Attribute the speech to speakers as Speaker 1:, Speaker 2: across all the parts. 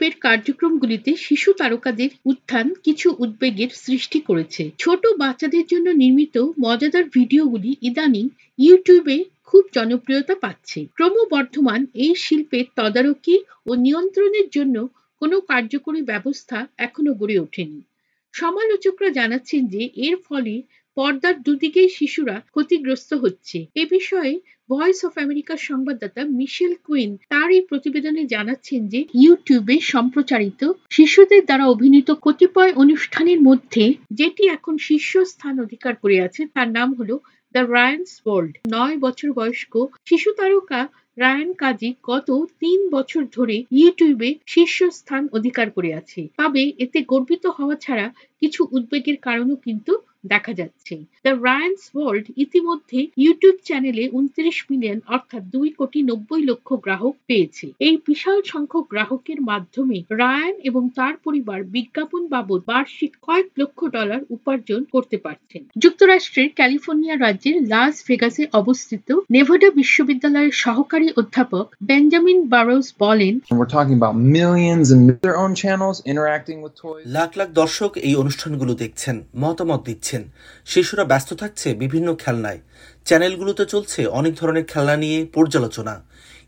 Speaker 1: ইউটিউবের কার্যক্রমগুলিতে শিশু তারকাদের উত্থান কিছু উদ্বেগের সৃষ্টি করেছে। ছোট বাচ্চাদের জন্য নির্মিত মজাদার ভিডিওগুলি ইদানিং ইউটিউবে খুব জনপ্রিয়তা পাচ্ছে। ক্রমবর্ধমান এই শিল্পের তদারকি ও নিয়ন্ত্রণের জন্য কোনো কার্যকরী ব্যবস্থা এখনও গড়ে ওঠেনি। সমালোচকরা জানাচ্ছেন যে এর ফলে পর্দার দুদিকেই শিশুরা ক্ষতিগ্রস্ত হচ্ছে। এ বিষয়ে ভয়েস অফ আমেরিকার সংবাদদাতা মিশেল কুইন তার এই প্রতিবেদনে জানাচ্ছেন যে ইউটিউবে সম্প্রচারিত শিশুদের দ্বারা অভিনীত কতিপয় অনুষ্ঠানের মধ্যে যেটি এখন শীর্ষস্থান অধিকার করে আছে, তার নাম হলো দ্য রায়ান্স ওয়ার্ল্ড নয় বছর বয়স্ক শিশু তারকা রায়ান কাজী গত তিন বছর ধরে ইউটিউবে শীর্ষস্থান অধিকার করে আছে। তবে এতে গর্বিত হওয়া ছাড়া কিছু উদ্বেগের কারণও কিন্তু দেখা যাচ্ছে। দ্য রায়ান্স ওয়ার্ল্ড ইতিমধ্যে ইউটিউব চ্যানেলে উনত্রিশ মিলিয়ন অর্থাৎ দুই কোটি নব্বই লক্ষ গ্রাহক পেয়েছে। এই বিশাল সংখ্যক গ্রাহকের মাধ্যমে রায়ান এবং তার পরিবার বিজ্ঞাপন বাবদ বার্ষিক কয়েক লক্ষ ডলার উপার্জন করতে পারছেন। যুক্তরাষ্ট্রের ক্যালিফোর্নিয়া রাজ্যের লাস ভেগাসে অবস্থিত নেভাডা বিশ্ববিদ্যালয়ের সহকারী অধ্যাপক বেঞ্জামিন বারোস বলেন
Speaker 2: We're talking about millions and their own channels interacting with toys.
Speaker 3: Lakh lakh দর্শক এই অনুষ্ঠানগুলো দেখছেন মতামত দিচ্ছেন। শিশুরা ব্যস্ত থাকছে বিভিন্ন খেলনায়। চ্যানেলগুলোতে চলছে অনেক ধরনের খেলনা নিয়ে পর্যালোচনা।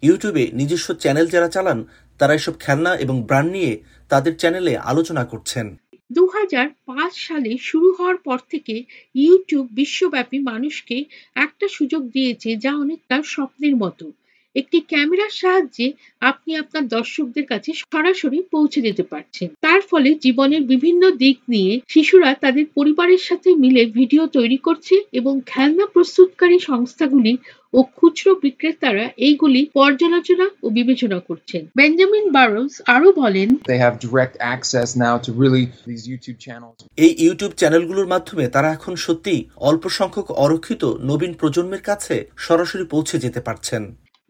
Speaker 3: ইউটিউবে নিজস্ব চ্যানেল যারা চালান তারা এসব খেলনা এবং ব্র্যান্ড নিয়ে তাদের চ্যানেলে আলোচনা করছেন।
Speaker 1: দু হাজার পাঁচ সালে শুরু হওয়ার পর থেকে ইউটিউব বিশ্বব্যাপী মানুষকে একটা সুযোগ দিয়েছে যা অনেকটা স্বপ্নের মতো। একটি ক্যামেরার সাহায্যে আপনি আপনার দর্শকদের কাছে সরাসরি পৌঁছে দিতে পারছেন। তার ফলে জীবনের বিভিন্ন দিক নিয়ে শিশুরা তাদের পরিবারের সাথে মিলে ভিডিও তৈরি করছে এবং খেলনা প্রস্তুতকারী সংস্থাগুলি ও খুচরো বিক্রেতারা এইগুলি পর্যালোচনা ও বিবেচনা করছেন। বেঞ্জামিন বারোস আরও বলেন
Speaker 2: They have direct access now to really these YouTube channels.
Speaker 3: এই ইউটিউব চ্যানেলগুলোর মাধ্যমে তারা এখন সত্যি অল্প সংখ্যক অরক্ষিত নবীন প্রজন্মের কাছে সরাসরি পৌঁছে যেতে পারছেন।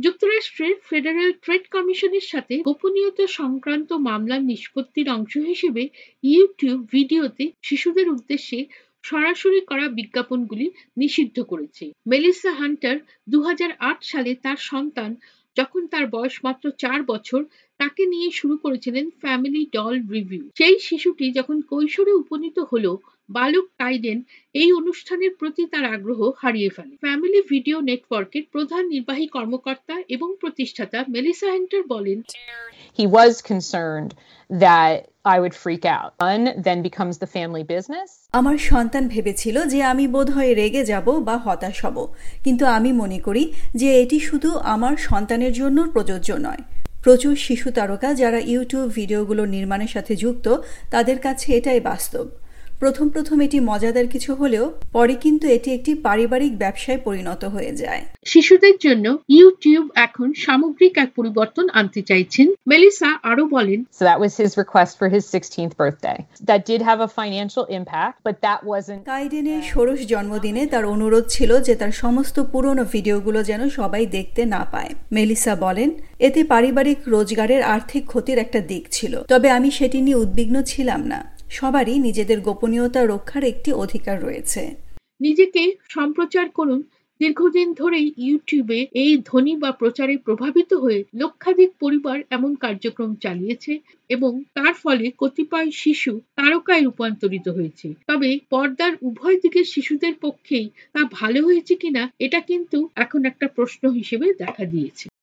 Speaker 1: যুক্তরাষ্ট্রের ফেডারেল ট্রেড কমিশনের সাথে গোপনীয়তা সংক্রান্ত মামলার নিষ্পত্তির অংশ হিসেবে ইউটিউব ভিডিওতে শিশুদের উদ্দেশ্যে সরাসরি করা বিজ্ঞাপনগুলি নিষিদ্ধ করেছে। মেলিসা হান্টার দু হাজার আট সালে তার সন্তান যখন তার বয়স মাত্র চার বছর, তাকে নিয়ে শুরু করেছিলেন ফ্যামিলি ডল রিভিউ সেই শিশুটি যখন কৈশোরে উপনীত হলো বালক টাইডেন এই অনুষ্ঠানের প্রতি তার আগ্রহ হারিয়ে ফেলে ফ্যামিলি ভিডিও নেটওয়ার্কের প্রধান নির্বাহী কর্মকর্তা এবং প্রতিষ্ঠাতা মেলিসা হেন্টার বলেন
Speaker 4: he was concerned that I would freak out. One then becomes the family business.
Speaker 5: আমার সন্তান ভেবেছিল যে আমি বোধহয় রেগে যাব বা হতাশ হব কিন্তু আমি মনে করি যে এটি শুধু আমার সন্তানের জন্য প্রযোজ্য নয় প্রচুর শিশু তারকা যারা ইউটিউব ভিডিওগুলো নির্মাণের সাথে যুক্ত তাদের কাছে এটাই বাস্তব প্রথম প্রথম এটি মজাদার কিছু হলেও পরে কিন্তু এটি একটি পারিবারিক ব্যবসায় পরিণত হয়ে যায়
Speaker 1: শিশুদের জন্য ইউটিউব এখন সামগ্রিক এক পরিবর্তন আনতে চাইছেন মেলিসা আরও বলেন
Speaker 4: So that was his request for his 16th birthday. That did have a financial impact, but that wasn't.
Speaker 5: কাইডেনের ষোড়শ জন্মদিনে তার অনুরোধ ছিল যে তার সমস্ত পুরনো ভিডিওগুলো যেন সবাই দেখতে না পায় মেলিসা বলেন এতে পারিবারিক রোজগারের আর্থিক ক্ষতির একটা দিক ছিল তবে আমি সেটি নিয়ে উদ্বিগ্ন ছিলাম না সবারই নিজেদের গোপনীয়তা রক্ষার একটি অধিকার রয়েছে।
Speaker 1: নিজেকে সম্প্রচার করুন। দীর্ঘদিন ধরেই ইউটিউবে এই ধ্বনি বা প্রচারে প্রভাবিত হয়ে লক্ষাধিক পরিবার এমন কার্যক্রম চালিয়েছে এবং তার ফলে কতিপয় শিশু তারকায় রূপান্তরিত হয়েছে। তবে পর্দার উভয় দিকের শিশুদের পক্ষেই তা ভালো হয়েছে কিনা, এটা কিন্তু এখন একটা প্রশ্ন হিসেবে দেখা দিয়েছে।